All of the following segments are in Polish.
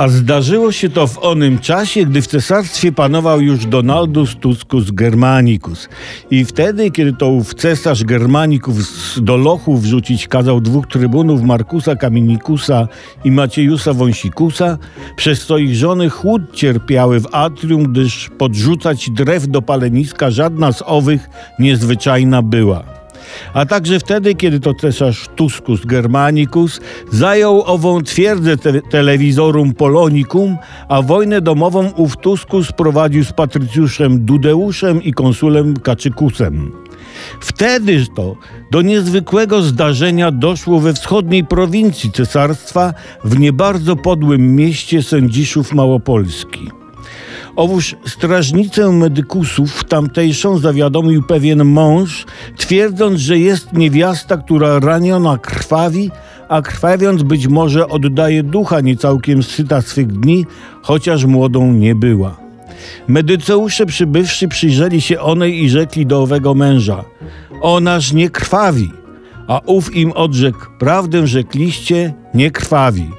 A zdarzyło się to w onym czasie, gdy w cesarstwie panował już Donaldus Tuscus Germanicus. I wtedy, kiedy to ów cesarz Germanicus do lochu wrzucić kazał dwóch trybunów Markusa Kaminikusa i Maciejusa Wąsikusa, przez co ich żony chłód cierpiały w atrium, gdyż podrzucać drew do paleniska żadna z owych niezwyczajna była a także wtedy, kiedy to cesarz Tuscus Germanicus zajął ową twierdzę te telewizorum Polonicum, a wojnę domową ów Tuscus prowadził z patrycjuszem Dudeuszem i konsulem Kaczykusem. Wtedy to do niezwykłego zdarzenia doszło we wschodniej prowincji cesarstwa w niebardzo podłym mieście Sędziszów Małopolski. Owóż strażnicę medykusów tamtejszą zawiadomił pewien mąż, twierdząc, że jest niewiasta, która raniona krwawi, a krwawiąc być może oddaje ducha niecałkiem syta swych dni, chociaż młodą nie była. Medyceusze przybywszy przyjrzeli się onej i rzekli do owego męża: Onaż nie krwawi. A ów im odrzekł: Prawdę rzekliście, nie krwawi.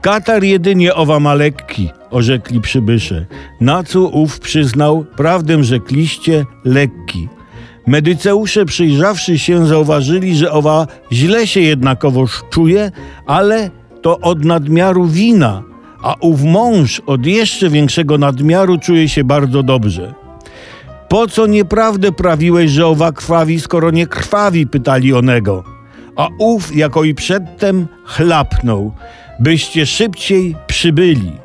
Katar jedynie owa ma lekki, orzekli przybysze. Na co ów przyznał, prawdę rzekliście, lekki. Medyceusze przyjrzawszy się zauważyli, że owa źle się jednakowoż czuje, ale to od nadmiaru wina, a ów mąż od jeszcze większego nadmiaru czuje się bardzo dobrze. Po co nieprawdę prawiłeś, że owa krwawi, skoro nie krwawi? pytali onego. A ów, jako i przedtem, chlapnął, byście szybciej przybyli.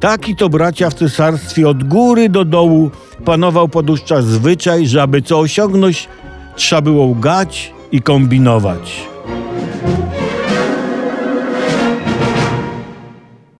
Taki to bracia w cesarstwie od góry do dołu panował podówczas zwyczaj, że aby co osiągnąć, trzeba było łgać i kombinować.